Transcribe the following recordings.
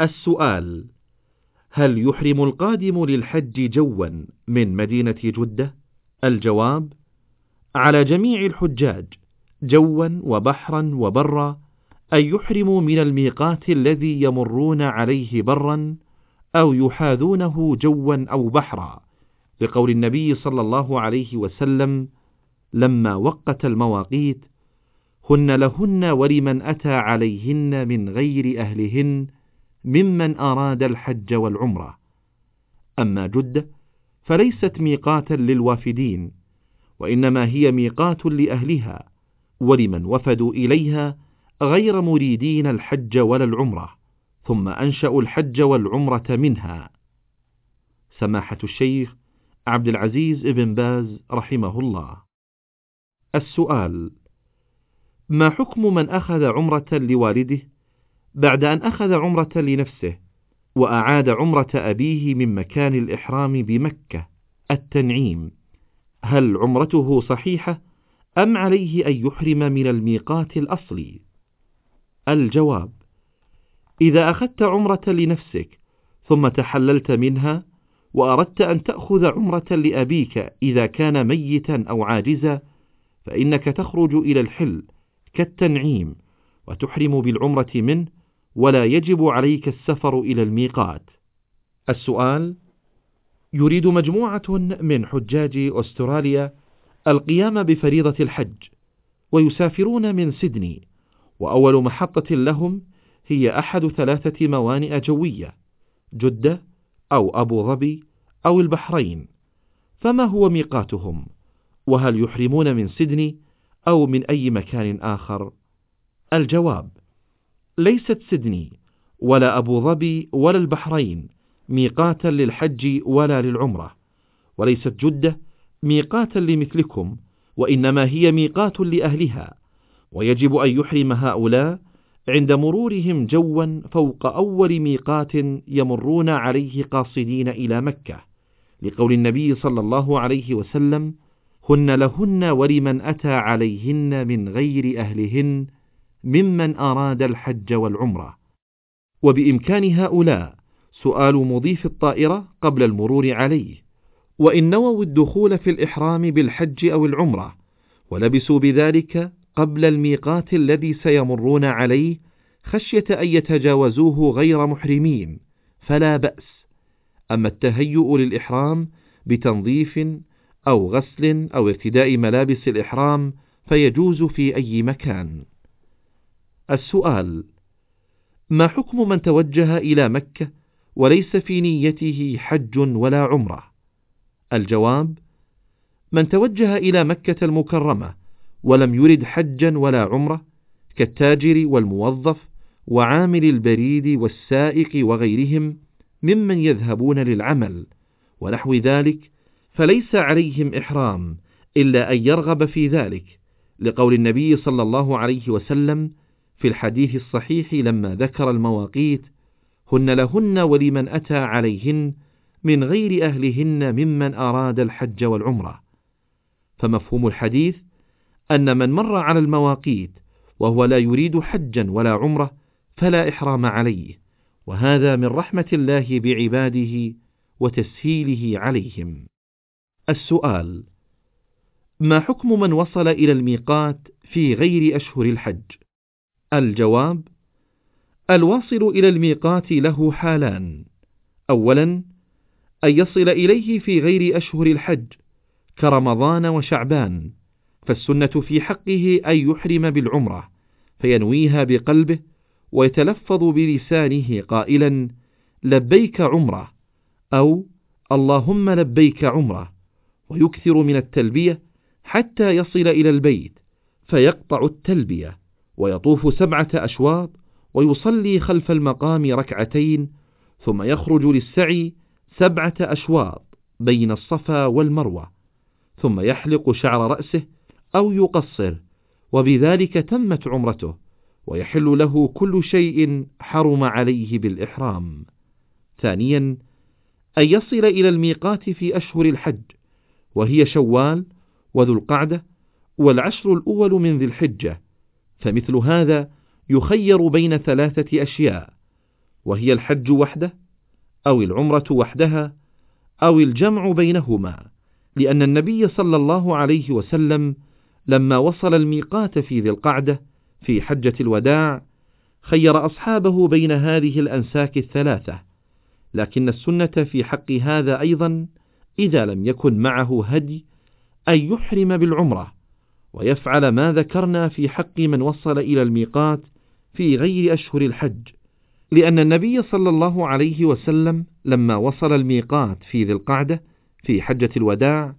السؤال هل يحرم القادم للحج جوا من مدينة جدة؟ الجواب على جميع الحجاج جوا وبحرا وبرا أن يحرموا من الميقات الذي يمرون عليه برا أو يحاذونه جوا أو بحرا لقول النبي صلى الله عليه وسلم لما وقت المواقيت هن لهن ولمن أتى عليهن من غير أهلهن ممن أراد الحج والعمرة. أما جدة فليست ميقاتا للوافدين وإنما هي ميقات لأهلها ولمن وفدوا إليها غير مريدين الحج ولا العمرة ثم أنشأوا الحج والعمرة منها. سماحة الشيخ عبد العزيز ابن باز رحمه الله. السؤال ما حكم من أخذ عمرة لوالده؟ بعد أن أخذ عمرة لنفسه وأعاد عمرة أبيه من مكان الإحرام بمكة التنعيم. هل عمرته صحيحة؟ أم عليه أن يحرم من الميقات الأصلي؟ الجواب إذا أخذت عمرة لنفسك ثم تحللت منها وأردت أن تأخذ عمرة لأبيك إذا كان ميتا أو عاجزا فإنك تخرج إلى الحل كالتنعيم وتحرم بالعمرة منه ولا يجب عليك السفر إلى الميقات. السؤال يريد مجموعة من حجاج أستراليا القيام بفريضة الحج ويسافرون من سيدني وأول محطة لهم هي أحد ثلاثة موانئ جوية جدة أو أبو ظبي أو البحرين. فما هو ميقاتهم؟ وهل يحرمون من سيدني أو من أي مكان آخر؟ الجواب ليست سيدني ولا أبو ظبي ولا البحرين ميقاتا للحج ولا للعمرة وليست جدة ميقاتا لمثلكم وإنما هي ميقات لأهلها ويجب أن يحرم هؤلاء عند مرورهم جوا فوق أول ميقات يمرون عليه قاصدين إلى مكة. لقول النبي صلى الله عليه وسلم هن لهن ولمن أتى عليهن من غير أهلهن ممن أراد الحج والعمرة. وبإمكان هؤلاء سؤال مضيف الطائرة قبل المرور عليه. وإن نووا الدخول في الإحرام بالحج أو العمرة ولبسوا بذلك قبل الميقات الذي سيمرون عليه خشية أن يتجاوزوه غير محرمين فلا بأس. أما التهيؤ للإحرام بتنظيف أو غسل أو ارتداء ملابس الإحرام فيجوز في أي مكان. السؤال ما حكم من توجه إلى مكة وليس في نيته حج ولا عمرة؟ الجواب من توجه إلى مكة المكرمة ولم يرد حجا ولا عمرة كالتاجر والموظف وعامل البريد والسائق وغيرهم ممن يذهبون للعمل ونحو ذلك فليس عليهم إحرام إلا أن يرغب في ذلك لقول النبي صلى الله عليه وسلم في الحديث الصحيح لما ذكر المواقيت هن لهن ولمن أتى عليهن من غير أهلهن ممن أراد الحج والعمرة فمفهوم الحديث أن من مر على المواقيت وهو لا يريد حجا ولا عمرة فلا إحرام عليه وهذا من رحمة الله بعباده وتسهيله عليهم. السؤال ما حكم من وصل إلى الميقات في غير أشهر الحج؟ الجواب الواصل إلى الميقات له حالان. أولا أن يصل إليه في غير أشهر الحج كرمضان وشعبان فالسنة في حقه أن يحرم بالعمرة فينويها بقلبه ويتلفظ بلسانه قائلا لبيك عمرة أو اللهم لبيك عمرة ويكثر من التلبية حتى يصل إلى البيت فيقطع التلبية. ويطوف سبعة أشواط ويصلي خلف المقام ركعتين ثم يخرج للسعي سبعة أشواط بين الصفا والمروة ثم يحلق شعر رأسه أو يقصر وبذلك تمت عمرته ويحل له كل شيء حرم عليه بالإحرام. ثانيا أن يصل إلى الميقات في أشهر الحج وهي شوال وذو القعدة والعشر الأول من ذي الحجة فمثل هذا يخير بين ثلاثة أشياء وهي الحج وحده أو العمرة وحدها أو الجمع بينهما لأن النبي صلى الله عليه وسلم لما وصل الميقات في ذي القعدة في حجة الوداع خير أصحابه بين هذه الأنساك الثلاثة لكن السنة في حق هذا أيضا إذا لم يكن معه هدي أن يحرم بالعمرة. ويفعل ما ذكرنا في حق من وصل إلى الميقات في غير أشهر الحج لأن النبي صلى الله عليه وسلم لما وصل الميقات في ذي القعدة في حجة الوداع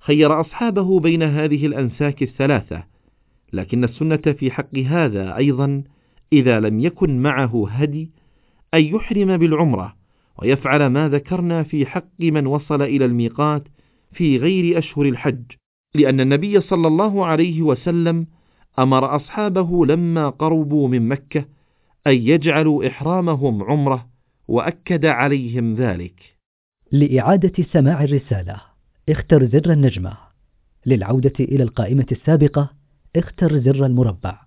خير أصحابه بين هذه الأنساك الثلاثة لكن السنة في حق هذا أيضا إذا لم يكن معه هدي أن يحرم بالعمرة ويفعل ما ذكرنا في حق من وصل إلى الميقات في غير أشهر الحج. لأن النبي صلى الله عليه وسلم أمر أصحابه لما قربوا من مكة أن يجعلوا إحرامهم عمرة وأكد عليهم ذلك. لإعادة سماع الرسالة اختر زر النجمة. للعودة إلى القائمة السابقة اختر زر المربع.